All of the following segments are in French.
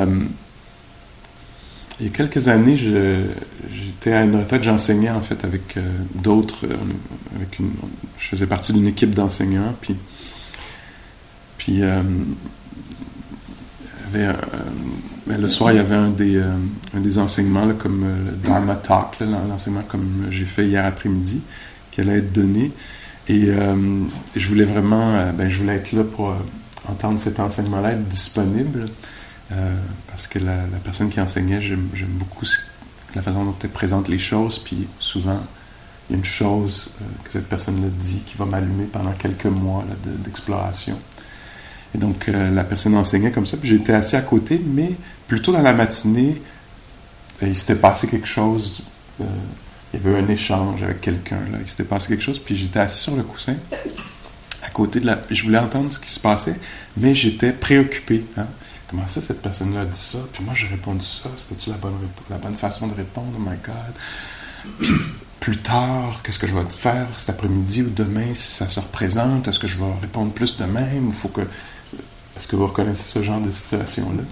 Euh, il y a quelques années, j'étais à une retraite, j'enseignais en fait avec euh, d'autres, euh, je faisais partie d'une équipe d'enseignants, puis, ben, le soir, il y avait un des, un des enseignements, comme le Dharma Talk, l'enseignement comme j'ai fait hier après-midi, qui allait être donné. Et je voulais vraiment, ben, je voulais être là pour entendre cet enseignement-là, être disponible. Euh, parce que la, personne qui enseignait, j'aime beaucoup la façon dont elle présente les choses, puis souvent, il y a une chose euh, que cette personne-là dit qui va m'allumer pendant quelques mois d'exploration. Et donc, euh, la personne enseignait comme ça, puis j'étais assis à côté, mais plutôt dans la matinée, il s'était passé quelque chose, il y avait un échange avec quelqu'un, il s'était passé quelque chose, puis j'étais assis sur le coussin, à côté de la... Je voulais entendre ce qui se passait, mais j'étais préoccupé. Hein? Comment ça, cette personne-là a dit ça? Puis moi, j'ai répondu ça. C'était-tu la bonne, la bonne façon de répondre? Oh my God. Plus tard, qu'est-ce que je vais faire cet après-midi ou demain si ça se représente? Est-ce que je vais répondre plus de même? Ou faut que. Est-ce que vous reconnaissez ce genre de situation-là?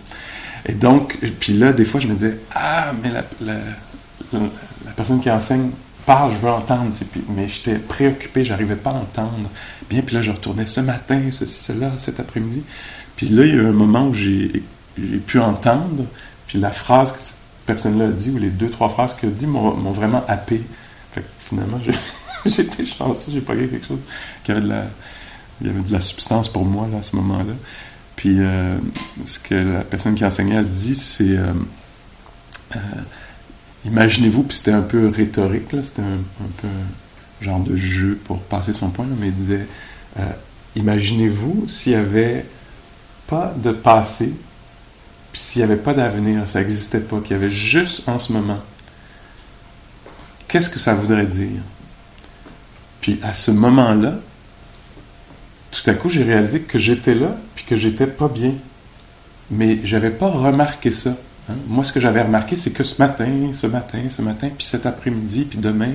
Et donc, puis là, des fois, je me disais, ah, mais la, la, personne qui enseigne parle, je veux entendre. Mais j'étais préoccupé, j'arrivais pas à entendre. Bien, puis là, je retournais ce matin, ceci, cela, cet après-midi. Puis là, il y a eu un moment où j'ai pu entendre, puis la phrase que cette personne-là a dit, ou les deux, trois phrases qu'elle a dit, m'ont vraiment happé. Fait que finalement, j'étais chanceux, j'ai pas eu quelque chose qui avait de la, il y avait de la substance pour moi là, à ce moment-là. Puis euh, ce que la personne qui enseignait a dit, c'est euh, euh, imaginez-vous, puis c'était un peu rhétorique, c'était un, peu un genre de jeu pour passer son point, mais il disait imaginez-vous s'il y avait pas de passé, puis s'il n'y avait pas d'avenir, ça n'existait pas, qu'il y avait juste en ce moment, qu'est-ce que ça voudrait dire? Puis à ce moment-là, tout à coup, j'ai réalisé que j'étais là, puis que j'étais pas bien. Mais j'avais pas remarqué ça. Hein. Moi, ce que j'avais remarqué, c'est que ce matin, ce matin, ce matin, puis cet après-midi, puis demain,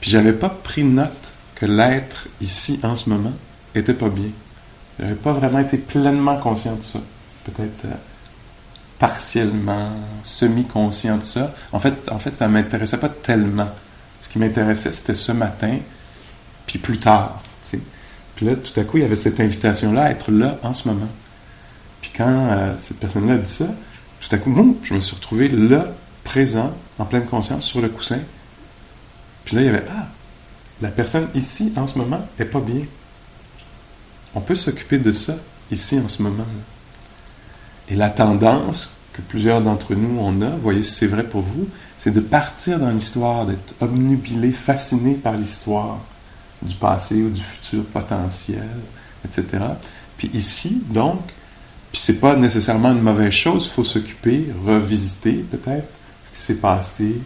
puis j'avais pas pris note que l'être ici en ce moment était pas bien. Je n'avais pas vraiment été pleinement conscient de ça. Peut-être euh, partiellement, semi-conscient de ça. En fait, en fait ça m'intéressait pas tellement. Ce qui m'intéressait, c'était ce matin, puis plus tard. Puis là, tout à coup, il y avait cette invitation-là à être là en ce moment. Puis quand euh, cette personne-là a dit ça, tout à coup, je me suis retrouvé là, présent, en pleine conscience, sur le coussin. Puis là, il y avait Ah, la personne ici, en ce moment, n'est pas bien. On peut s'occuper de ça ici en ce moment. Et la tendance que plusieurs d'entre nous on a, voyez si c'est vrai pour vous, c'est de partir dans l'histoire, d'être obnubilé, fasciné par l'histoire du passé ou du futur potentiel, etc. Puis ici, donc, puis c'est pas nécessairement une mauvaise chose, il faut s'occuper, revisiter peut-être ce qui s'est passé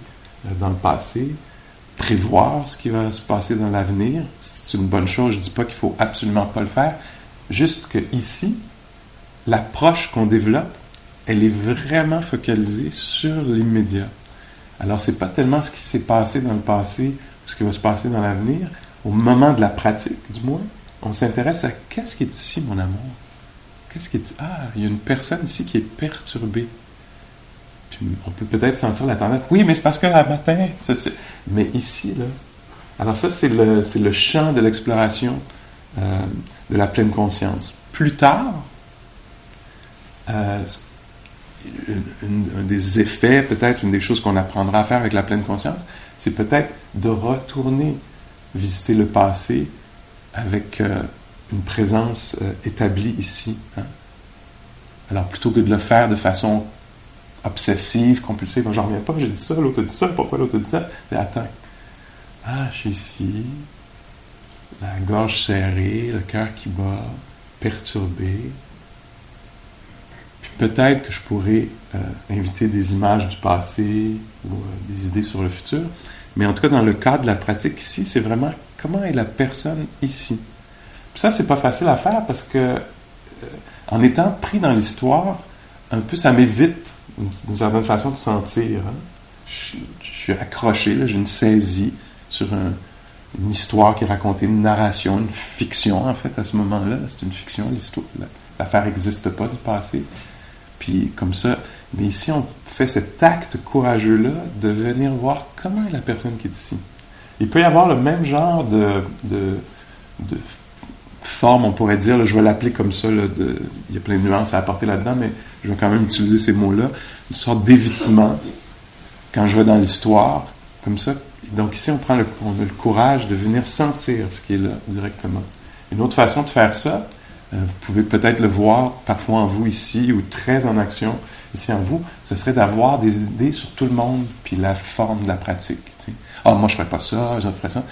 euh, dans le passé, prévoir ce qui va se passer dans l'avenir. C'est une bonne chose. Je ne dis pas qu'il faut absolument pas le faire. Juste que ici, l'approche qu'on développe, elle est vraiment focalisée sur l'immédiat. Alors, c'est pas tellement ce qui s'est passé dans le passé ou ce qui va se passer dans l'avenir. Au moment de la pratique, du moins, on s'intéresse à qu'est-ce qui est ici, mon amour? Qu'est-ce qui est Ah, il y a une personne ici qui est perturbée on peut peut-être sentir la tendance. Oui, mais c'est parce que la matin, mais ici, là. Alors, ça, c'est le, le champ de l'exploration euh, de la pleine conscience. Plus tard, euh, un des effets, peut-être, une des choses qu'on apprendra à faire avec la pleine conscience, c'est peut-être de retourner visiter le passé avec euh, une présence établie ici. Hein. Alors, plutôt que de le faire de façon obsessive, compulsive. J'en reviens pas, j'ai dit ça, l'autre a dit ça, pourquoi l'autre a dit ça? Mais attends. Ah, je suis ici, la gorge serrée, le cœur qui bat, perturbé. Puis peut-être que je pourrais euh, inviter des images du passé ou euh, des idées sur le futur. Mais en tout cas, dans le cadre de la pratique ici, c'est vraiment comment est la personne ici? Puis ça, c'est pas facile à faire parce que euh, en étant pris dans l'histoire, un peu ça m'évite d'une certaine façon de sentir. Hein. Je, suis accroché, j'ai une saisie sur une histoire qui est racontée, une narration, une fiction en fait à ce moment-là. C'est une fiction, l'histoire. L'affaire n'existe pas du passé. Puis comme ça, mais ici, on fait cet acte courageux-là de venir voir comment est la personne qui est ici. Il peut y avoir le même genre de, forme, on pourrait dire, je vais l'appeler comme ça, de, il y a plein de nuances à apporter là-dedans, mais je vais quand même utiliser ces mots-là, une sorte d'évitement quand je vais dans l'histoire, comme ça. Donc ici, on, prend le, on a le courage de venir sentir ce qui est là directement. Une autre façon de faire ça, euh, vous pouvez peut-être le voir parfois en vous ici ou très en action ici en vous, ce serait d'avoir des idées sur tout le monde puis la forme de la pratique. Ah, moi je ferais pas ça, je ferais ça.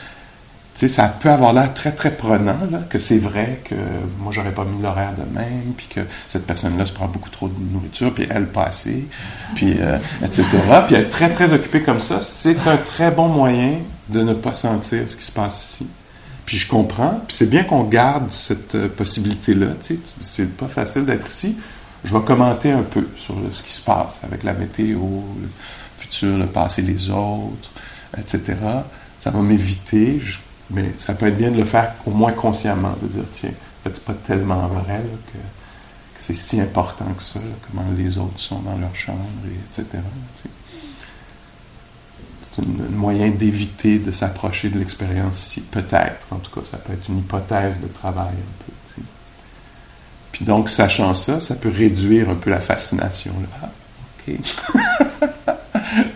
Sais, ça peut avoir l'air très très prenant, là, que c'est vrai que moi j'aurais pas mis l'horaire de même, puis que cette personne-là se prend beaucoup trop de nourriture, puis elle pas assez, puis euh, etc. Puis être très très occupé comme ça, c'est un très bon moyen de ne pas sentir ce qui se passe ici. Puis je comprends, puis c'est bien qu'on garde cette euh, possibilité-là. Tu sais, c'est pas facile d'être ici. Je vais commenter un peu sur ce qui se passe avec la météo, le futur, le passé, les autres, etc. Ça va m'éviter, mais ça peut être bien de le faire au moins consciemment, de dire tiens, c'est pas tellement vrai que, c'est si important que ça, comment les autres sont dans leur chambre, et etc un moyen d'éviter de s'approcher de l'expérience ici. Peut-être, en tout cas, ça peut être une hypothèse de travail un peu. Puis donc, sachant ça, ça peut réduire un peu la fascination. Ah, OK.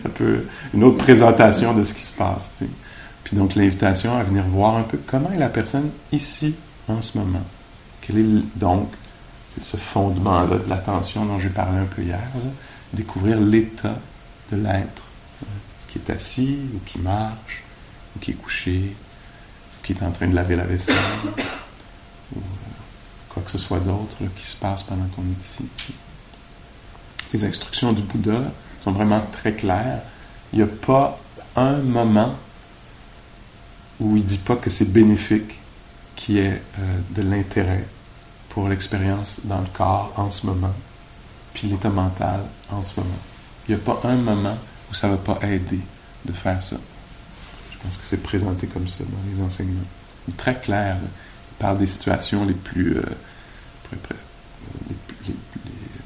un peu une autre présentation de ce qui se passe. Puis donc, l'invitation à venir voir un peu comment est la personne ici, en ce moment. Quel est donc, c'est ce fondement-là de l'attention dont j'ai parlé un peu hier, découvrir l'état de l'être qui est assis ou qui marche ou qui est couché ou qui est en train de laver la vaisselle ou euh, quoi que ce soit d'autre qui se passe pendant qu'on est ici. Les instructions du Bouddha sont vraiment très claires. Il n'y a pas un moment où il ne dit pas que c'est bénéfique qui est euh, de l'intérêt pour l'expérience dans le corps en ce moment, puis l'état mental en ce moment. Il n'y a pas un moment ça ne va pas aider de faire ça. Je pense que c'est présenté comme ça dans les enseignements. Très clair. Il parle des situations les plus, euh,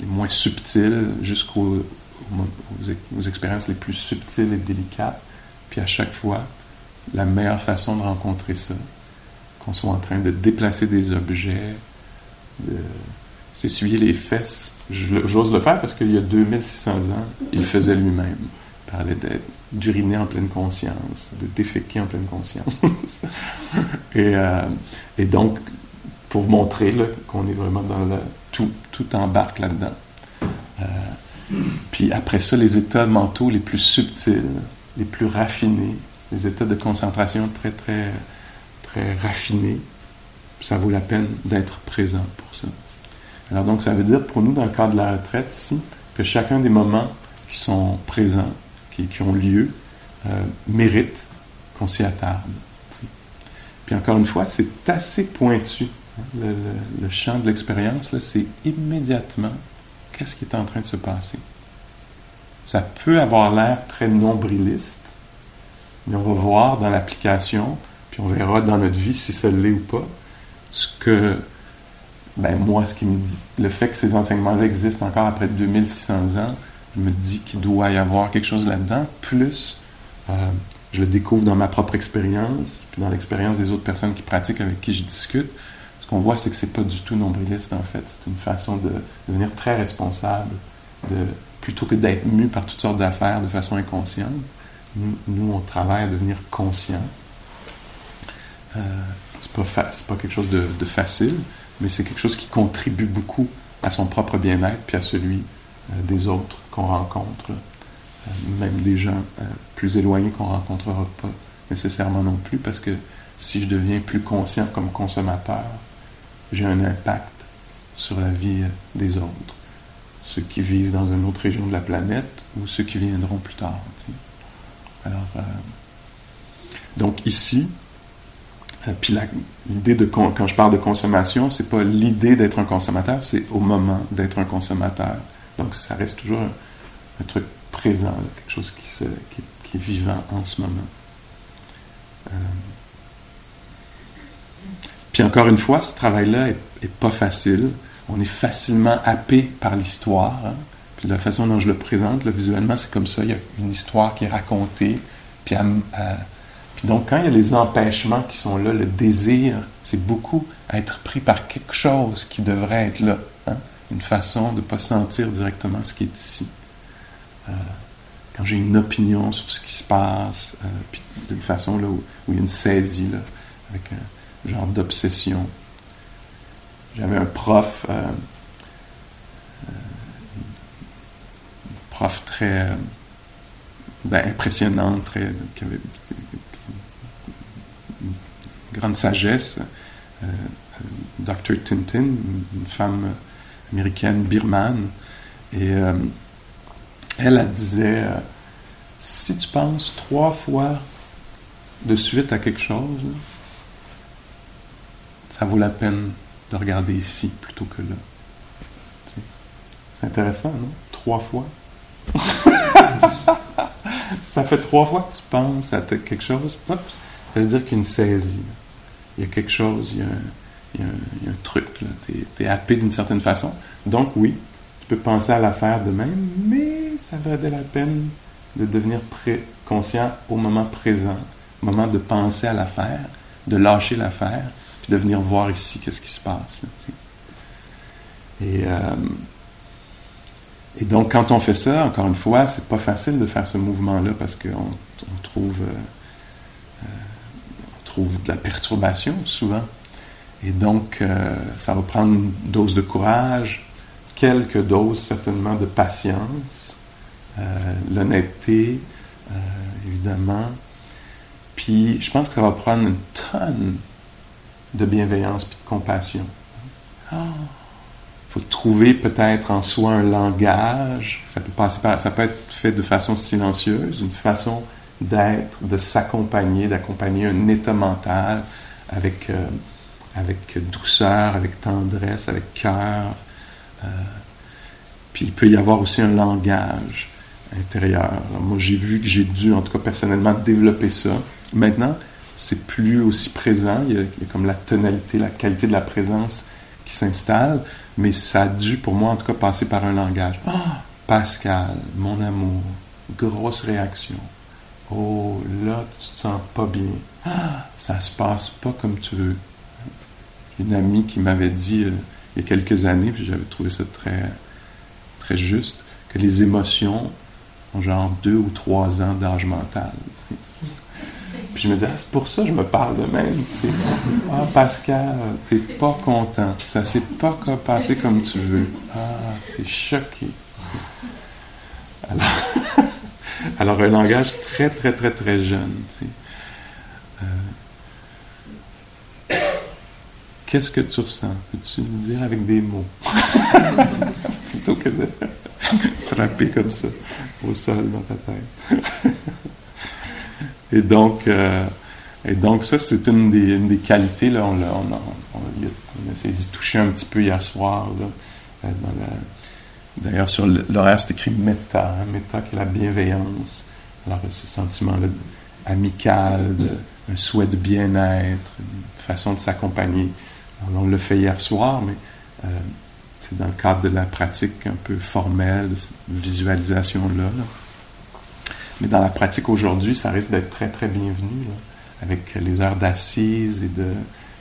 les, moins subtiles jusqu'aux aux, expériences les plus subtiles et délicates. Puis à chaque fois, la meilleure façon de rencontrer ça, qu'on soit en train de déplacer des objets, de s'essuyer les fesses. J'ose le faire parce qu'il y a 2600 ans, il faisait lui-même parlait d'uriner en pleine conscience, de déféquer en pleine conscience. et, euh, et, donc, pour montrer qu'on est vraiment dans le. Tout, tout embarque là-dedans. Euh, puis après ça, les états mentaux les plus subtils, les plus raffinés, les états de concentration très, très, très raffinés, ça vaut la peine d'être présent pour ça. Alors donc, ça veut dire pour nous, dans le cadre de la retraite que chacun des moments qui sont présents qui, ont lieu euh, méritent qu'on s'y attarde. Puis encore une fois, c'est assez pointu. Hein. Le, champ de l'expérience, c'est immédiatement qu'est-ce qui est en train de se passer. Ça peut avoir l'air très nombriliste, on va voir dans l'application, puis on verra dans notre vie si ça l'est ou pas, ce que, ben moi, ce qui me dit, le fait que ces enseignements-là existent encore après 2600 ans, me dis qu'il doit y avoir quelque chose là-dedans, plus euh, je le découvre dans ma propre expérience, puis dans l'expérience des autres personnes qui pratiquent avec qui je discute. Ce qu'on voit, c'est que c'est pas du tout nombriliste, en fait. C'est une façon de devenir très responsable, de, plutôt que d'être mu par toutes sortes d'affaires de façon inconsciente. Nous, on travaille à devenir conscient. Euh, c'est pas, pas quelque chose de, de facile, mais c'est quelque chose qui contribue beaucoup à son propre bien-être puis à celui euh, des autres qu'on rencontre, euh, même des gens euh, plus éloignés qu'on ne rencontrera pas nécessairement non plus, parce que si je deviens plus conscient comme consommateur, j'ai un impact sur la vie des autres, ceux qui vivent dans une autre région de la planète ou ceux qui viendront plus tard. Alors, donc ici, puis l'idée de quand je parle de consommation, c'est pas l'idée d'être un consommateur, c'est au moment d'être un consommateur. Donc ça reste toujours un, truc présent, quelque chose qui, se, qui, est vivant en ce moment. Euh, puis encore une fois, ce travail-là est, pas facile. on est facilement happé par l'histoire. Hein. La façon dont je le présente, visuellement, c'est comme ça. Il y a une histoire qui est racontée. Puis, puis donc, quand il y a les empêchements qui sont là, le désir, c'est beaucoup être pris par quelque chose qui devrait être là. Hein. Une façon de ne pas sentir directement ce qui est ici. Euh, quand j'ai une opinion sur ce qui se passe, euh, d'une façon là, où, il y a une saisie, là, avec un genre d'obsession. J'avais un prof, euh, prof très ben, impressionnant, très, qui avait une grande sagesse, Dr. Tintin, une femme américaine birmane, et elle, elle disait, euh, si tu penses trois fois de suite à quelque chose, ça vaut la peine de regarder ici plutôt que là. C'est intéressant, non? Trois fois? ça fait trois fois que tu penses à quelque chose. ça veut dire qu'il y a une saisie. Il y a quelque chose, il y a un, truc. Tu es, happé d'une certaine façon. Donc oui, tu peux penser à l'affaire de même, mais ça valait la peine de devenir conscient au moment présent, au moment de penser à l'affaire, de lâcher l'affaire, puis de venir voir ici qu'est-ce qui se passe. et, euh, et donc, quand on fait ça, encore une fois, c'est pas facile de faire ce mouvement-là parce qu'on on trouve, euh, euh, trouve de la perturbation souvent. Et donc, ça va prendre une dose de courage, quelques doses certainement de patience, euh, l'honnêteté, euh, évidemment. Puis je pense que ça va prendre une tonne de bienveillance et de compassion. Il faut trouver peut-être en soi un langage. Ça peut, passer ça peut être fait de façon silencieuse, une façon d'être, de s'accompagner, d'accompagner un état mental avec, euh, avec douceur, avec tendresse, avec cœur. puis il peut y avoir aussi un langage intérieur. moi, j'ai vu que j'ai dû, en tout cas personnellement, développer ça. Maintenant, c'est plus aussi présent. Il y, a, comme la tonalité, la qualité de la présence qui s'installe, mais ça a dû, pour moi, en tout cas, passer par un langage. Ah, Pascal, mon amour, grosse réaction. Oh, là, tu te sens pas bien. Ah, ça se passe pas comme tu veux. Une amie qui m'avait dit euh, il y a quelques années, puis j'avais trouvé ça très, très juste, que les émotions genre deux ou trois ans d'âge mental. Puis je me dis, ah, c'est pour ça que je me parle de même. Ah, Pascal, t'es pas content. Ça s'est pas passé comme tu veux. Ah, t'es choqué. Alors, alors, un langage très, très, très, très jeune. Euh, qu'est-ce que tu ressens? Peux-tu me dire avec des mots? Plutôt que de frapper comme ça au sol dans ta tête. Et donc, euh, et donc ça, c'est une des, des, qualités. Là, on, on, on, on a essayé d'y toucher un petit peu hier soir. Là, euh, D'ailleurs, sur l'horaire, c'est écrit méta, hein, méta qui est la bienveillance. Alors, ce sentiment-là amical, un souhait de bien-être, une façon de s'accompagner. On le fait hier soir, mais euh, c'est dans le cadre de la pratique un peu formelle, de cette visualisation-là. Mais dans la pratique aujourd'hui, ça risque d'être très, très bienvenu, avec les heures d'assises et de,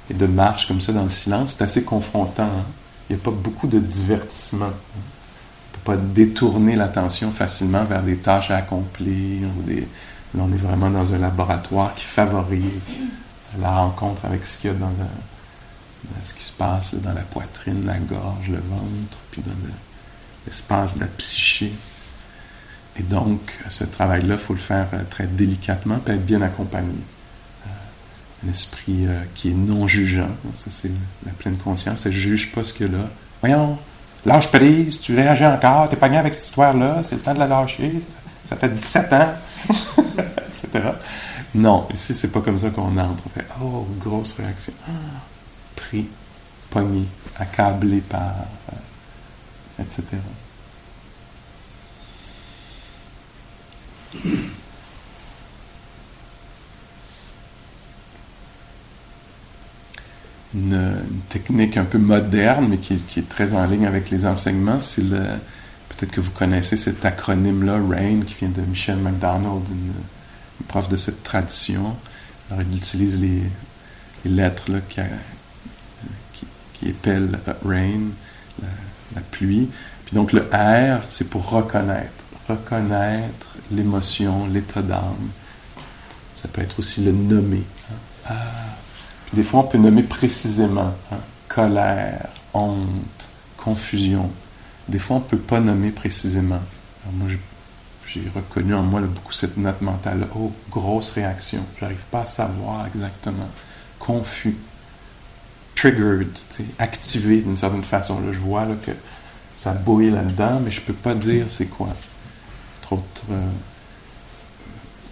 et de marche comme ça dans le silence. C'est assez confrontant. Hein. Il n'y a pas beaucoup de divertissement. On ne peut pas détourner l'attention facilement vers des tâches à accomplir. Là, on est vraiment dans un laboratoire qui favorise la rencontre avec ce qu'il y a dans ce qui se passe dans la poitrine, la gorge, le ventre, puis dans l'espace de la psyché. Et donc, ce travail-là, il faut le faire euh, très délicatement, puis être bien accompagné. Euh, un esprit euh, qui est non jugeant, ça c'est la pleine conscience, elle ne juge pas ce qu'il y a là. Voyons, lâche prise, tu réagis encore, t'es bien avec cette histoire-là, c'est le temps de la lâcher, ça fait 17 ans, etc. Non, ici, c'est pas comme ça qu'on entre. On fait, oh, grosse réaction. Ah pris, pogné, accablé par, etc. une, technique un peu moderne, mais qui, est très en ligne avec les enseignements. C'est peut-être que vous connaissez cet acronyme-là, RAIN, qui vient de Michel McDonald, une, prof de cette tradition. Alors, il utilise les, lettres qui, qui épellent RAIN, la, la pluie. Puis donc, le R, c'est pour reconnaître. Reconnaître l'émotion, l'état d'âme. Ça peut être aussi le nommer. Des fois, on peut nommer précisément. Hein. Colère, honte, confusion. Des fois, on ne peut pas nommer précisément. moi, j'ai reconnu en moi beaucoup cette note mentale. Oh, grosse réaction. J'arrive pas à savoir exactement. Confus. Triggered, activé d'une certaine façon. Là, je vois là, que ça bouille là-dedans, mais je ne peux pas dire c'est quoi. Trop, euh,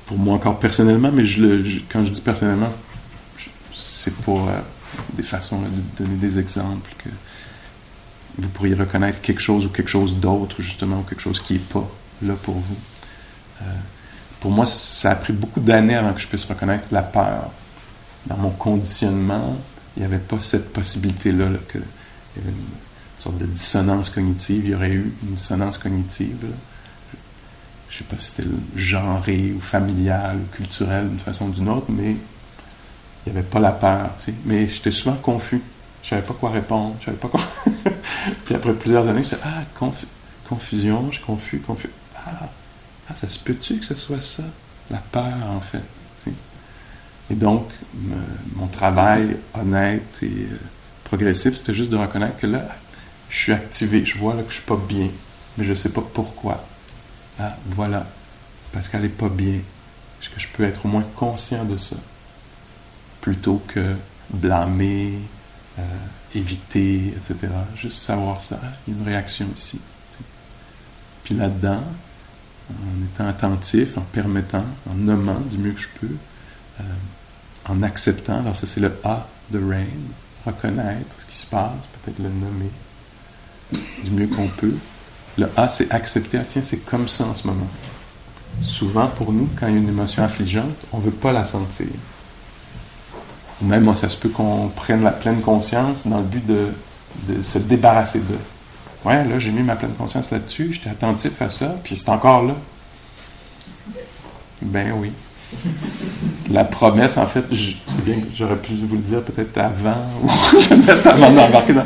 pour moi encore personnellement, mais quand je dis personnellement, c'est pour euh, des façons de donner des exemples que vous pourriez reconnaître quelque chose ou quelque chose d'autre, justement, ou quelque chose qui n'est pas là pour vous. Euh, pour moi, ça a pris beaucoup d'années avant que je puisse reconnaître la peur. Dans mon conditionnement, il n'y avait pas cette possibilité-là, là, que y avait une sorte de dissonance cognitive. Il y aurait eu une dissonance cognitive. Je sais pas si c'était genré ou familial ou culturel d'une façon ou d'une autre, mais il n'y avait pas la peur. Mais j'étais souvent confus. Je savais pas quoi répondre. Je savais pas quoi. Puis après plusieurs années, je Ah, confusion, je suis confus, confus. Ah, ah, ça se peut-tu que ce soit ça? La peur, en fait. Et donc, mon travail honnête et euh, progressif, c'était juste de reconnaître que là, je suis activé, je vois là, que je suis pas bien, mais je sais pas pourquoi. Ah, voilà, qu'elle n'est pas bien. Est-ce que je peux être au moins conscient de ça? Plutôt que blâmer, euh, éviter, etc. Juste savoir ça. Il y a une réaction ici. Puis là-dedans, en étant attentif, en permettant, en nommant du mieux que je peux, euh, en acceptant, alors ça c'est le A de Rain, reconnaître ce qui se passe, peut-être le nommer du mieux qu'on peut. Le A c'est accepter, ah tiens c'est comme ça en ce moment. Souvent pour nous, quand il y a une émotion affligeante, on ne veut pas la sentir même moi, ça se peut qu'on prenne la pleine conscience dans le but de, se débarrasser de. Ouais, là, j'ai mis ma pleine conscience là-dessus, j'étais attentif à ça, puis c'est encore là. Ben oui. La promesse, en fait, c'est bien que j'aurais pu vous le dire peut-être avant, ou avant d'embarquer dans.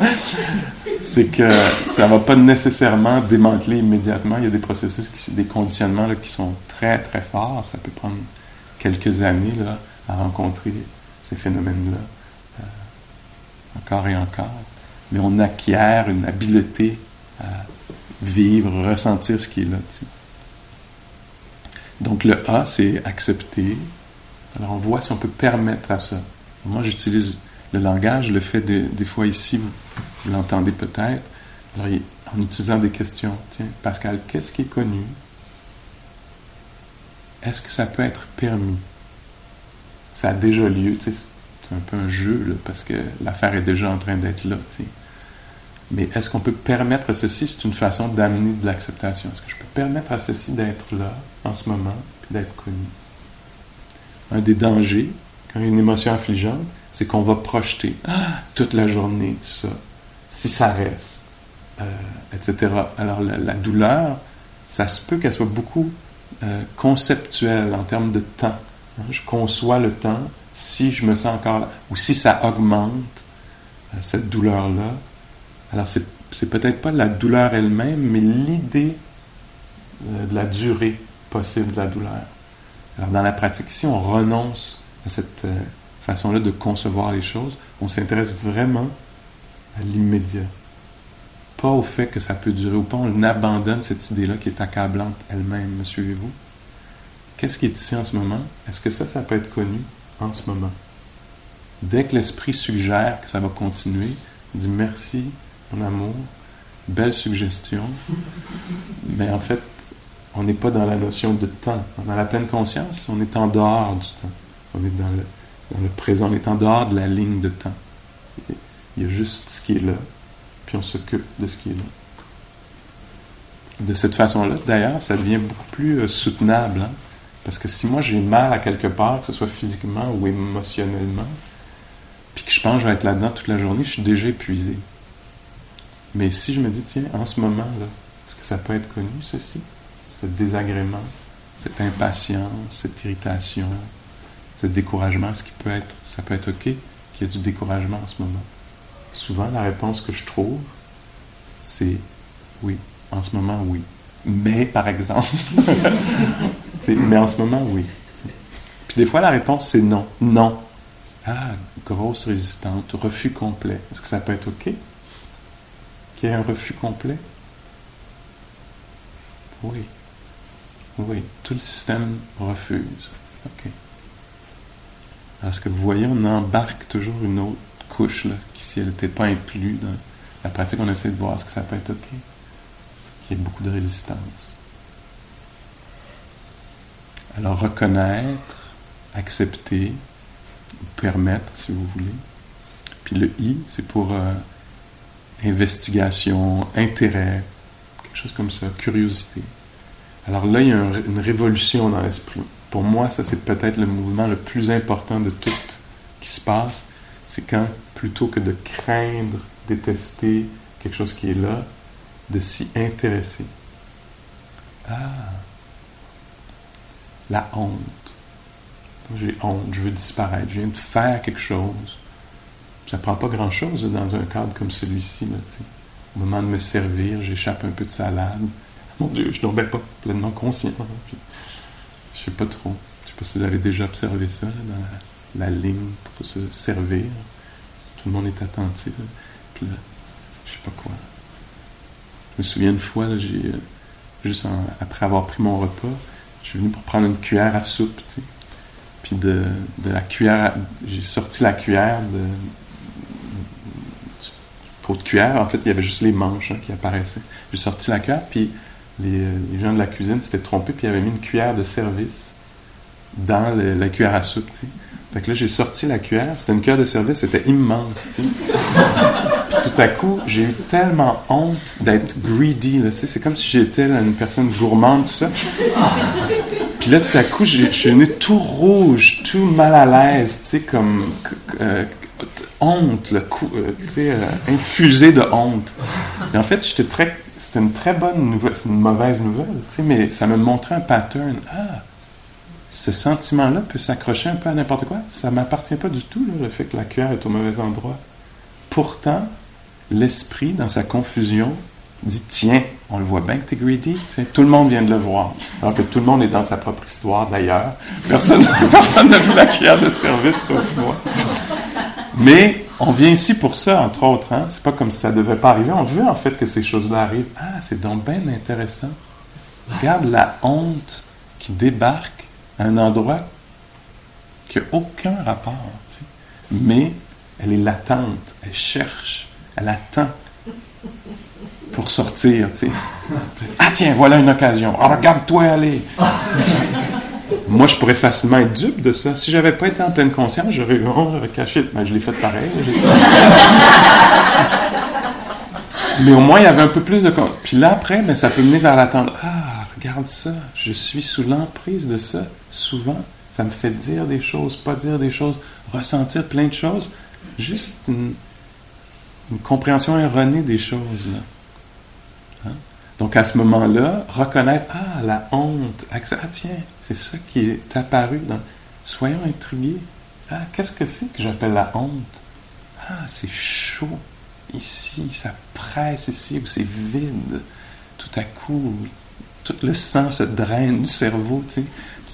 C'est que ça ne va pas nécessairement démanteler immédiatement. Il y a des processus, des conditionnements qui sont très, très forts. Ça peut prendre quelques années là, à rencontrer ces phénomènes-là, euh, encore et encore. Mais on acquiert une habileté à vivre, ressentir ce qui est là. Donc le A, c'est accepter. Alors on voit si on peut permettre à ça. Moi, j'utilise le langage, le fais des, fois ici, vous, l'entendez peut-être. Alors, en utilisant des questions. Tiens, Pascal, qu'est-ce qui est connu? Est-ce que ça peut être permis? ça a déjà lieu. C'est un peu un jeu, parce que l'affaire est déjà en train d'être là. Mais est-ce qu'on peut permettre à ceci, c'est une façon d'amener de l'acceptation. Est-ce que je peux permettre à ceci d'être là, en ce moment, puis d'être connu? Un des dangers, quand il y a une émotion affligeante, c'est qu'on va projeter ah, toute la journée ça, si ça reste, euh, etc. Alors la, douleur, ça se peut qu'elle soit beaucoup euh, conceptuelle en termes de temps. Je conçois le temps si je me sens encore là, ou si ça augmente euh, cette douleur-là. Alors, c'est, c'est peut-être pas la douleur elle-même, mais l'idée de la durée possible de la douleur. Alors, dans la pratique ici, on renonce à cette euh, façon-là de concevoir les choses. On s'intéresse vraiment à l'immédiat. Pas au fait que ça peut durer ou pas. On abandonne cette idée-là qui est accablante elle-même, me suivez-vous? Qu'est-ce qui est ici en ce moment? Est-ce que ça, ça peut être connu en ce moment? Dès que l'esprit suggère que ça va continuer, il dit merci, mon amour, belle suggestion. Mais en fait, on n'est pas dans la notion de temps. Dans la pleine conscience, on est en dehors du temps. On est dans le, présent, on est en dehors de la ligne de temps. Il y a juste ce qui est là, puis on s'occupe de ce qui est là. De cette façon-là, d'ailleurs, ça devient beaucoup plus euh, soutenable. Hein? Parce que si moi j'ai mal à quelque part, que ce soit physiquement ou émotionnellement, puis que je pense que je vais être là-dedans toute la journée, je suis déjà épuisé. Mais si je me dis, tiens, en ce moment, là, est-ce que ça peut être connu, ceci? Ce désagrément, cette impatience, cette irritation, ce découragement, ce qui peut être, ça peut être OK qu'il y ait du découragement en ce moment. Souvent, la réponse que je trouve, c'est oui, en ce moment, oui. Mais, par exemple, mais en ce moment, oui. Puis des fois, la réponse, c'est non. Non. Ah, grosse résistante, refus complet. Est-ce que ça peut être OK qu'il y ait un refus complet? Oui. Oui, tout le système refuse. OK. Parce que vous voyez, on embarque toujours une autre couche, là, si elle n'était pas inclue dans la pratique, on essaie de voir ce que ça peut être OK. Qu'il y ait beaucoup de résistance. Alors, reconnaître, accepter, permettre, si vous voulez. Puis le I, c'est pour euh, investigation, intérêt, quelque chose comme ça, curiosité. Alors là, il y a une révolution dans l'esprit. Pour moi, ça, c'est peut-être le mouvement le plus important de tout qui se passe. C'est quand, plutôt que de craindre, détester quelque chose qui est là, de s'y intéresser. Ah, la honte. J'ai honte, je veux disparaître, je viens de faire quelque chose. Ça prend pas grand-chose dans un cadre comme celui-ci. Au moment de me servir, j'échappe un peu de salade. Mon Dieu, je ne pas pleinement conscient. Je hein, je sais pas trop. Je sais pas si vous avez déjà observé ça dans la, ligne pour se servir. Si tout le monde est attentif. Puis là, je sais pas quoi. Je me souviens une fois, j'ai, euh, juste après avoir pris mon repas, je suis venu pour prendre une cuillère à soupe. Puis de, la cuillère, j'ai sorti la cuillère de, pour de cuillère. En fait, il y avait juste les manches hein, qui apparaissaient. J'ai sorti la cuillère, puis les, gens de la cuisine s'étaient trompés, puis ils avaient mis une cuillère de service dans la cuillère à soupe, tu là, j'ai sorti la cuillère, c'était une cuillère de service, c'était immense, puis tout à coup, j'ai eu tellement honte d'être greedy. C'est comme si j'étais une personne gourmande, tout ça. Puis là, tout à coup, je suis venu tout rouge, tout mal à l'aise, tu sais, comme euh, honte, le euh, tu sais, euh, infusé de honte. Et en fait, j'étais très c'était une très bonne nouvelle, c'est une mauvaise nouvelle, mais ça me montrait un pattern. Ah, ce sentiment-là peut s'accrocher un peu à n'importe quoi. Ça ne m'appartient pas du tout, le fait que la cuillère est au mauvais endroit. Pourtant, l'esprit, dans sa confusion, dit Tiens, on le voit bien que tu es greedy, tout le monde vient de le voir. Alors que tout le monde est dans sa propre histoire d'ailleurs. Personne n'a vu la cuillère de service sauf moi. Mais on vient ici pour ça, entre autres. Hein? C'est pas comme si ça devait pas arriver. On veut en fait que ces choses-là arrivent. Ah, c'est donc bien intéressant. Regarde la honte qui débarque à un endroit qui n'a aucun rapport. Mais elle est latente. Elle cherche. Elle attend pour sortir. Ah tiens, voilà une occasion. Ah, regarde-toi aller. Moi, je pourrais facilement être dupe de ça. Si j'avais pas été en pleine conscience, j'aurais, oh, caché. Mais ben, je l'ai fait pareil. mais au moins, il y avait un peu plus de... Puis là, après, ben, ça peut mener vers l'attendre. Ah, regarde ça. Je suis sous l'emprise de ça. Souvent, ça me fait dire des choses, pas dire des choses, ressentir plein de choses. Juste une, compréhension erronée des choses. Hein? Donc à ce moment-là, reconnaître, ah, la honte, ah tiens, c'est ça qui est apparu dans... Soyons intrigués. Ah, qu'est-ce que c'est que j'appelle la honte? Ah, c'est chaud. Ici, ça presse ici, ou c'est vide. Tout à coup, tout le sang se draine du cerveau, tu sais.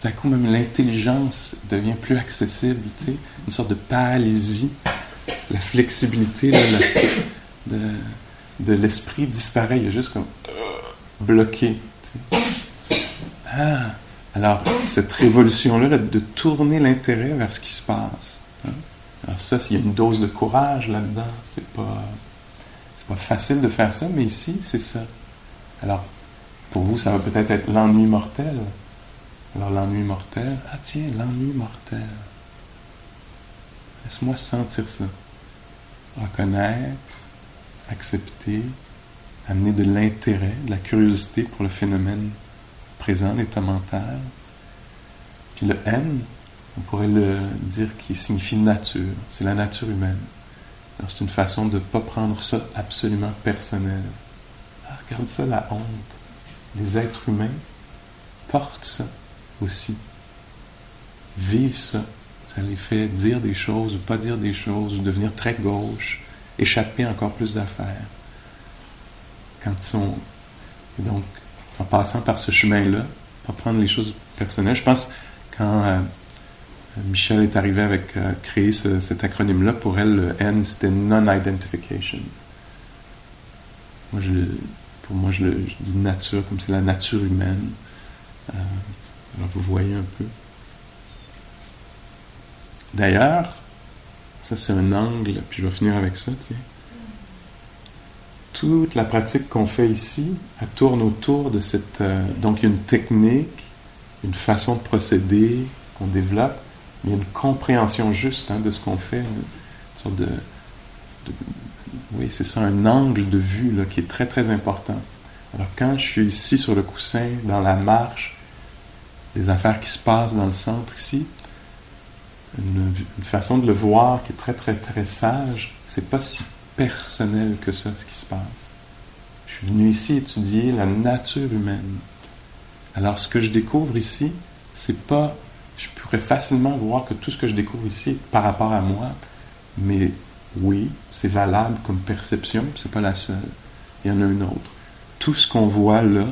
Tout à coup, même l'intelligence devient plus accessible, tu sais. Une sorte de paralysie. La flexibilité de, de l'esprit disparaît. Il a juste comme bloqué. Ah, alors cette révolution-là, de tourner l'intérêt vers ce qui se passe. Hein. Alors ça, s'il y a une dose de courage là-dedans, c'est pas, c'est pas facile de faire ça, mais ici, c'est ça. Alors, pour vous, ça va peut-être être, l'ennui mortel. Alors l'ennui mortel, ah tiens, l'ennui mortel. Laisse-moi sentir ça. Reconnaître, accepter, amener de l'intérêt, de la curiosité pour le phénomène présent, l'état mental. Puis le N, On pourrait le dire qui signifie nature. C'est la nature humaine. C'est une façon de ne pas prendre ça absolument personnel. Ah, regarde ça, la honte. Les êtres humains portent ça aussi. Vivent ça. Ça les fait dire des choses ou pas dire des choses, ou devenir très gauche, échapper encore plus d'affaires. Quand ils sont. Donc, en passant par ce chemin-là, pas prendre les choses personnelles, je pense quand euh, Michel est arrivé avec euh, créer cet acronyme-là, pour elle, le N, c'était non-identification. Moi, je, pour moi, je, dis nature, comme c'est la nature humaine. Euh, alors, vous voyez un peu. D'ailleurs, ça c'est un angle, puis je vais finir avec ça, tiens. Toute la pratique qu'on fait ici, tourne autour de cette... Euh, donc, une technique, une façon de procéder qu'on développe, a une compréhension juste hein, de ce qu'on fait, une sorte de, oui, c'est ça, un angle de vue là, qui est très très important. Alors quand je suis ici sur le coussin, dans la marche, les affaires qui se passent dans le centre ici, une, façon de le voir qui est très très très sage, c'est pas si personnel que ça ce qui se passe. Je suis venu ici étudier la nature humaine. Alors ce que je découvre ici, c'est pas je pourrais facilement voir que tout ce que je découvre ici par rapport à moi, mais oui, c'est valable comme perception, c'est pas la seule. Il y en a une autre. Tout ce qu'on voit là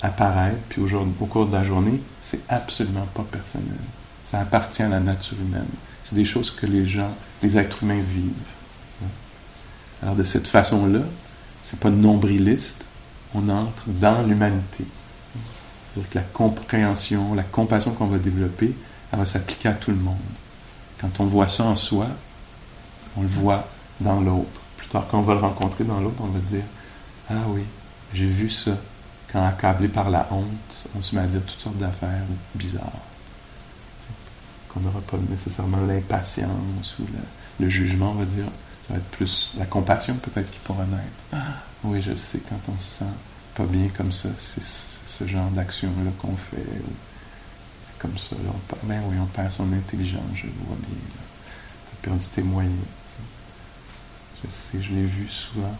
apparaître, puis au, au cours de la journée, c'est absolument pas personnel. Ça appartient à la nature humaine. C'est des choses que les gens, les êtres humains vivent. Alors de cette façon-là, c'est pas nombriliste, on entre dans l'humanité. C'est-à-dire que la compréhension, la compassion qu'on va développer, elle va s'appliquer à tout le monde. Quand on voit ça en soi, on le voit dans l'autre. Plus tard, quand on va le rencontrer dans l'autre, on va dire Ah oui, j'ai vu ça. Quand accablé par la honte, on se met à dire toutes sortes d'affaires bizarres. Qu'on n'aura pas nécessairement l'impatience ou le, jugement, on va dire. Ça va être plus la compassion peut-être qui pourra naître. Ah, oui, je sais, quand on se sent pas bien comme ça, c'est ce genre d'action-là qu'on fait. C'est comme ça. Là, on, ben oui, on perd son intelligence, je vois bien. Tu as perdu tes moyens. Je sais, je l'ai vu souvent.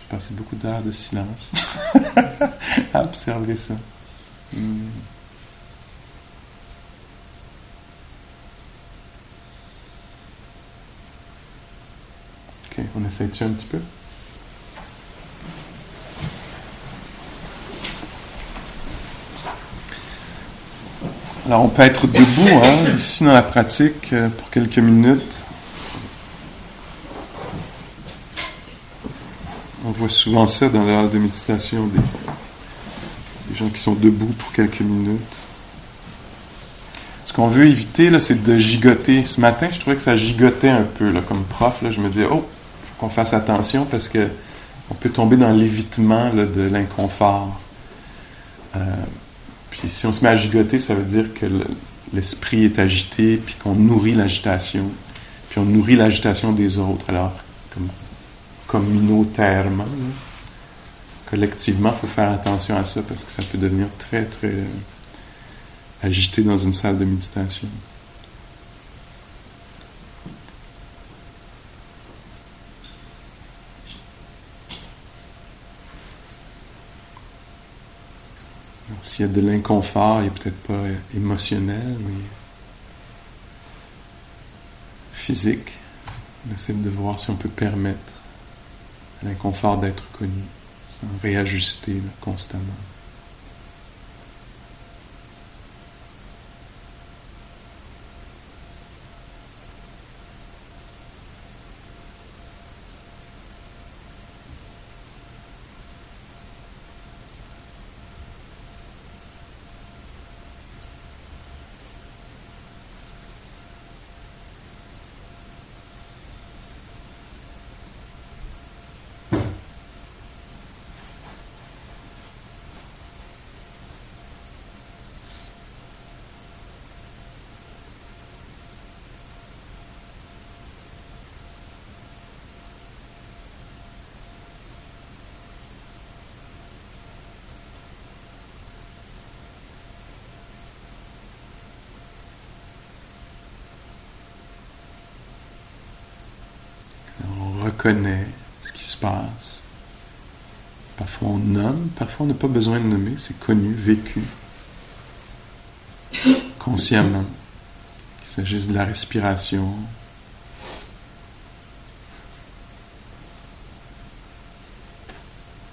J'ai passé beaucoup d'heures de silence à observer ça. Hmm. On essaie de un petit peu? Alors on peut être debout hein, ici dans la pratique euh, pour quelques minutes. On voit souvent ça dans l'heure de méditation, des, gens qui sont debout pour quelques minutes. Ce qu'on veut éviter, là, c'est de gigoter. Ce matin, je trouvais que ça gigotait un peu, là, comme prof. Là, je me disais, oh, qu'on fasse attention parce que on peut tomber dans l'évitement de l'inconfort. Euh, puis si on se met à gigoter, ça veut dire que l'esprit est agité, puis qu'on nourrit l'agitation, puis on nourrit l'agitation des autres. Alors, comme communautairement, collectivement, il faut faire attention à ça parce que ça peut devenir très, très agité dans une salle de méditation. S'il y a de l'inconfort, il n'est peut-être pas émotionnel, mais physique. On essaie de voir si on peut permettre à l'inconfort d'être connu, sans réajuster constamment. Reconnaît ce qui se passe. Parfois on nomme, parfois on n'a pas besoin de nommer, c'est connu, vécu, consciemment, qu'il s'agisse de la respiration,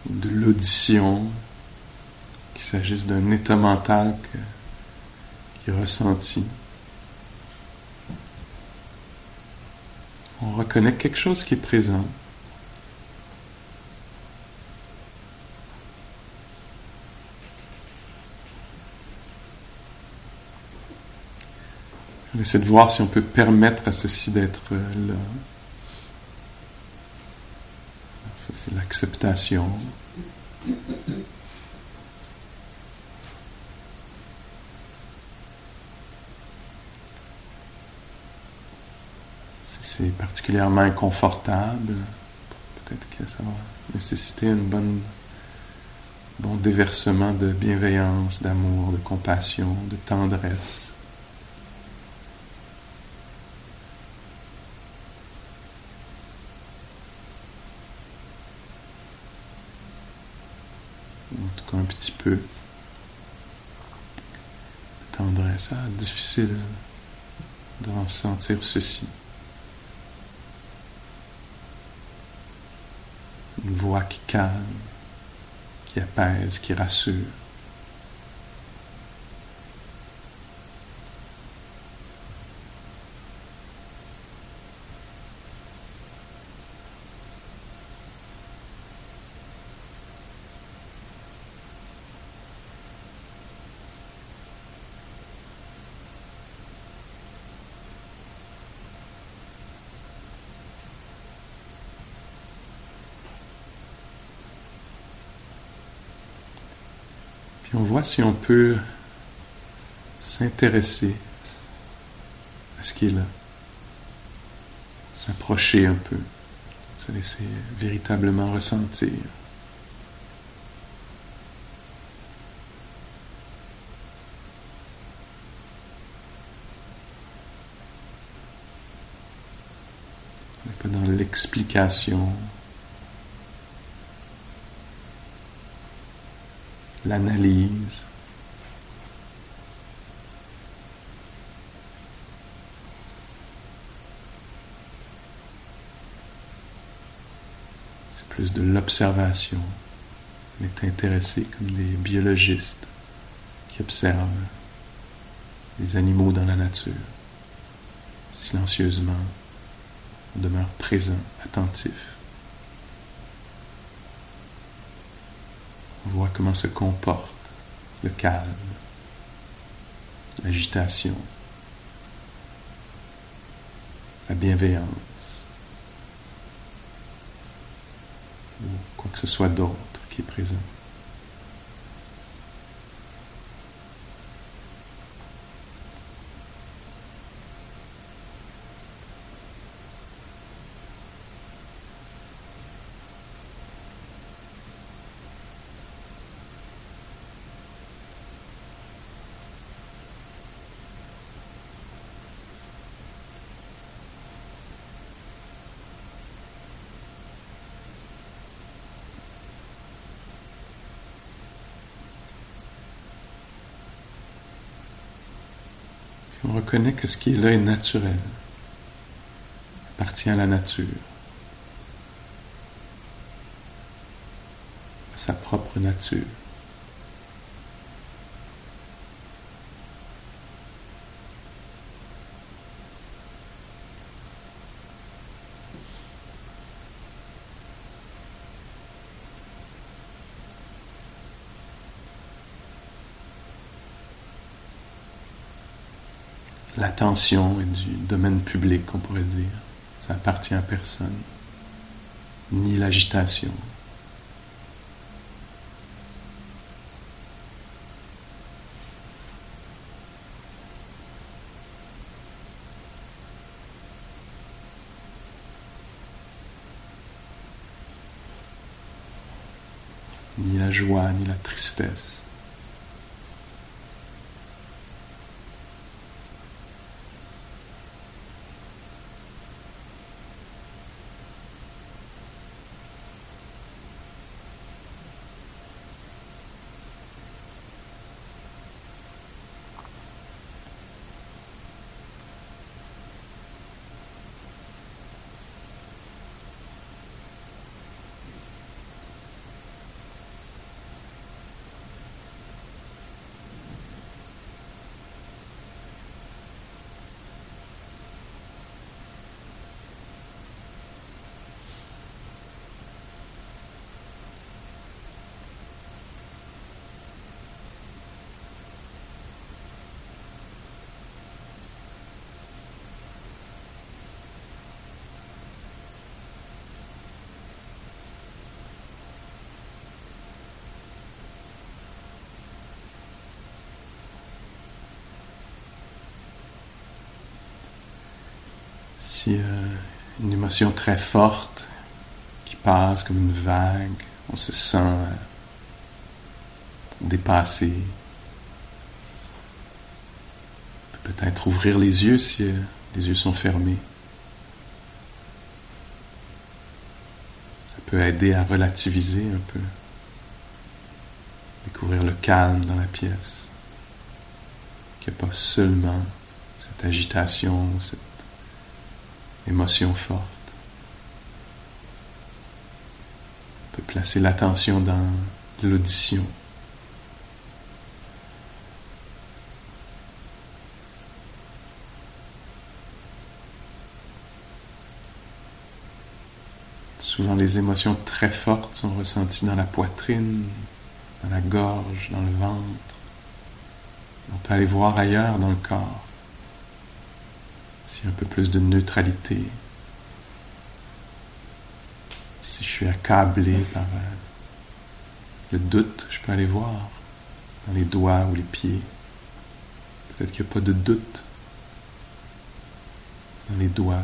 de l'audition, qu'il s'agisse d'un état mental qui est ressenti. On quelque chose qui est présent. On essaie de voir si on peut permettre à ceci d'être là. Ça, c'est l'acceptation. Si c'est particulièrement inconfortable, peut-être que ça va nécessiter un bon, déversement de bienveillance, d'amour, de compassion, de tendresse. un petit peu de tendresse. Ah, difficile de ressentir ceci. Une voix qui calme, qui apaise, qui rassure. Voit si on peut s'intéresser à ce qui est là, s'approcher un peu, se laisser véritablement ressentir. On n'est pas dans l'explication, l'analyse. C'est plus de l'observation. On est intéressé comme des biologistes qui observent les animaux dans la nature. Silencieusement, on demeure présent, attentif. On comment se comporte le calme, l'agitation, la bienveillance, ou quoi que ce soit d'autre qui est présent. on reconnaît que ce qui est là est naturel, appartient à la nature, à sa propre nature. L'attention est du domaine public, on pourrait dire. Ça appartient à personne. Ni l'agitation. Ni la joie, ni la tristesse. Euh, une émotion très forte qui passe comme une vague. On se sent euh, dépassé. Peut-être ouvrir les yeux si euh, les yeux sont fermés. Ça peut aider à relativiser un peu. Découvrir le calme dans la pièce. Qu'il n'y a pas seulement cette agitation, cette émotion forte. On peut placer l'attention dans l'audition. Souvent les émotions très fortes sont ressenties dans la poitrine, dans la gorge, dans le ventre. On peut aller voir ailleurs dans le corps. A un peu plus de neutralité. Si je suis accablé par euh, le doute, je peux aller voir dans les doigts ou les pieds. Peut-être qu'il n'y a pas de doute dans les doigts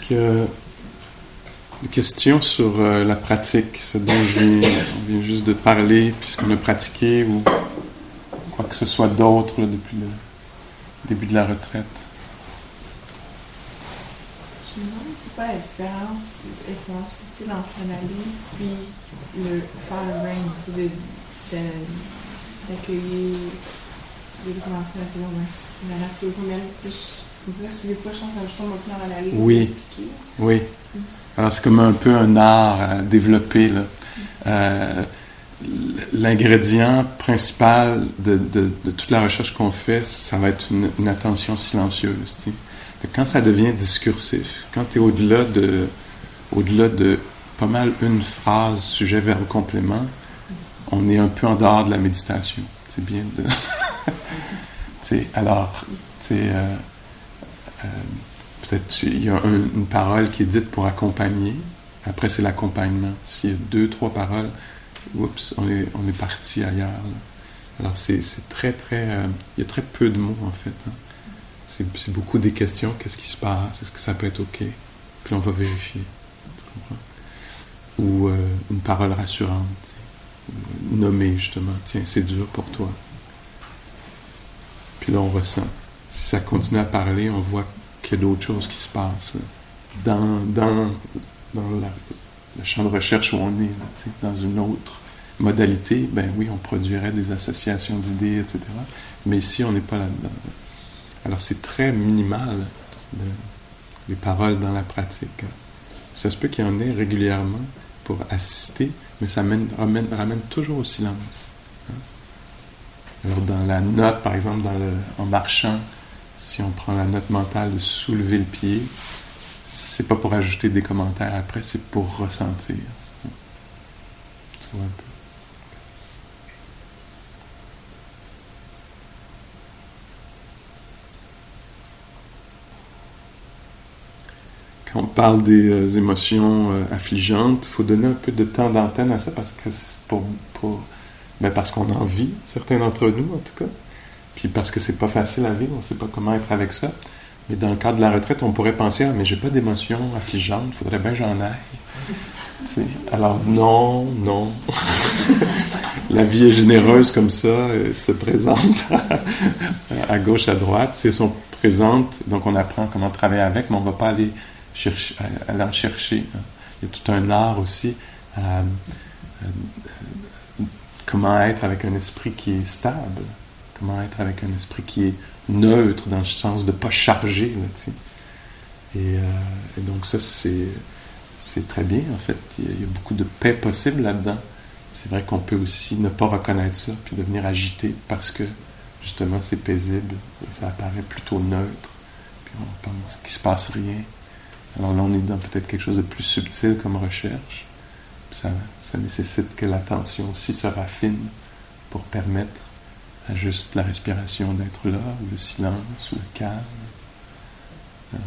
qu'il y a des questions sur euh, la pratique, ce dont je viens, on vient juste de parler, puisqu'on a pratiqué, ou quoi que ce soit d'autre depuis le début de la retraite? Je me demande c'est quoi la différence subtile entre l'analyse puis le faire le d'accueillir, de, de commencer à la nature humaine. L'analyse. Oui. Oui. Alors, c'est comme un peu un art à développer. Là. Euh, L'ingrédient principal de, de, de, toute la recherche qu'on fait, ça va être une, une attention silencieuse. Quand ça devient discursif, quand tu es au-delà de, au-delà de pas mal une phrase, sujet, verbe, complément, on est un peu en dehors de la méditation. C'est bien de. alors, tu euh, euh, peut-être il y a une parole qui est dite pour accompagner. Après, c'est l'accompagnement. S'il y a deux, trois paroles, oups, on est, parti ailleurs. Alors, c'est très, très. Euh, il y a très peu de mots, en fait. Hein. C'est beaucoup des questions. Qu'est-ce qui se passe? Est-ce que ça peut être OK? Puis on va vérifier. Ou euh, une parole rassurante. Nommer, justement. Tiens, c'est dur pour toi. Puis là, on ressent. Ça continue à parler, on voit qu'il y a d'autres choses qui se passent. Dans, dans, dans le champ de recherche où on est, dans une autre modalité, ben oui, on produirait des associations d'idées, etc. Mais ici, on n'est pas là-dedans. Alors, c'est très minimal, les paroles dans la pratique. Ça se peut qu'il y en ait régulièrement pour assister, mais ça ramène, ramène toujours au silence. Alors, dans la note, par exemple, dans le, en marchant, si on prend la note mentale de soulever le pied, c'est pas pour ajouter des commentaires après, c'est pour ressentir. Tu vois un peu? Quand on parle des euh, émotions euh, affligeantes, il faut donner un peu de temps d'antenne à ça parce que pour, pour ben parce qu'on en vit, certains d'entre nous en tout cas, puis parce que c'est pas facile à vivre, on sait pas comment être avec ça. Mais dans le cadre de la retraite, on pourrait penser ah mais j'ai pas d'émotions affligeantes, faudrait bien j'en aille. alors non, non. la vie est généreuse comme ça, elle se présente à gauche, à droite. Si elles sont présentes, donc on apprend comment travailler avec, mais on va pas aller chercher, aller en chercher. Hein. Il y a tout un art aussi à comment être avec un esprit qui est stable, comment être avec un esprit qui est neutre dans le sens de ne pas charger. et, euh, et, donc ça, c'est, c'est très bien en fait. Il y, a, beaucoup de paix possible là-dedans. C'est vrai qu'on peut aussi ne pas reconnaître ça, puis devenir agité parce que justement c'est paisible et ça apparaît plutôt neutre. Puis on pense qu'il ne se passe rien. Alors là, on est dans peut-être quelque chose de plus subtil comme recherche. Ça, nécessite que l'attention aussi se raffine pour permettre juste la respiration d'être là, le silence, le calme. Euh,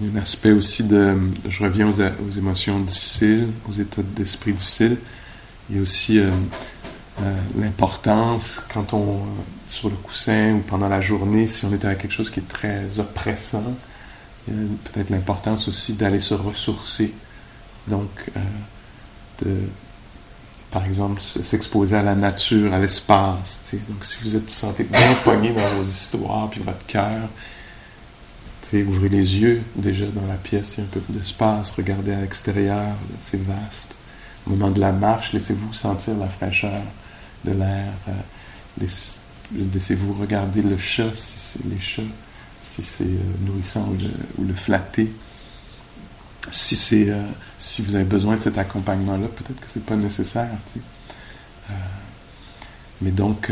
il y a un aspect aussi de, je reviens aux, émotions difficiles, aux états d'esprit difficiles. Il y a aussi euh, euh, l'importance quand on, sur le coussin ou pendant la journée, si on est avec quelque chose qui est très oppressant, peut-être l'importance aussi d'aller se ressourcer. Donc, euh, de, par exemple, s'exposer à la nature, à l'espace. Donc, si vous êtes, vous sentez bien poigné dans vos histoires, puis votre cœur, ouvrez les yeux déjà dans la pièce, il y a un peu d'espace, regardez à l'extérieur, c'est vaste. Au moment de la marche, laissez-vous sentir la fraîcheur de l'air. Euh, laissez-vous regarder le chat, si c'est les chats si c'est euh, nourrissant ou le, flatter. Si, c'est, euh, si vous avez besoin de cet accompagnement-là, peut-être que c'est pas nécessaire. Euh, mais donc,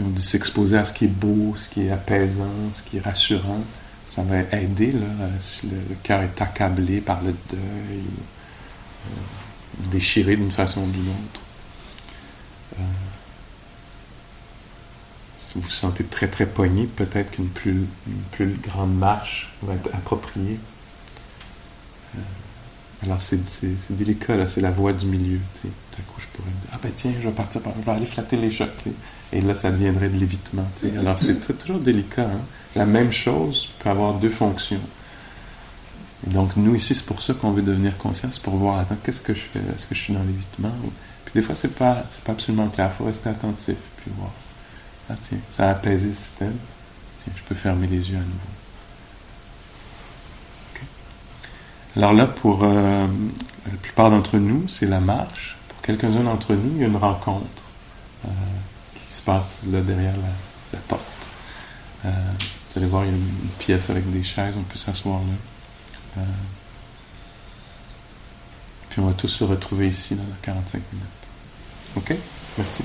on dit s'exposer à ce qui est beau, ce qui est apaisant, ce qui est rassurant. Ça va aider là, si le, cœur est accablé par le deuil, déchiré d'une façon ou d'une autre. Si vous vous sentez très très poigné, peut-être qu'une plus grande marche va être appropriée. Alors c'est délicat, là, c'est la voie du milieu. Tout à coup, je pourrais me dire, ah ben tiens, je vais partir par je vais aller flatter les chats. Et là, ça deviendrait de l'évitement. Alors c'est toujours délicat. Hein. La même chose peut avoir deux fonctions. Et donc nous ici, c'est pour ça qu'on veut devenir conscient, c'est pour voir, attends, qu'est-ce que je fais? Est-ce que je suis dans l'évitement? Puis des fois, c'est pas, c'est pas absolument clair. Il faut rester attentif, puis voir. Ah tiens, ça a apaisé le système. Tiens, je peux fermer les yeux à nouveau. Alors là, pour euh, la plupart d'entre nous, c'est la marche. Pour quelques-uns d'entre nous, il y a une rencontre euh, qui se passe là derrière la, porte. Euh, vous allez voir, il y a une, pièce avec des chaises, on peut s'asseoir là. puis on va tous se retrouver ici dans 45 minutes. OK? Merci.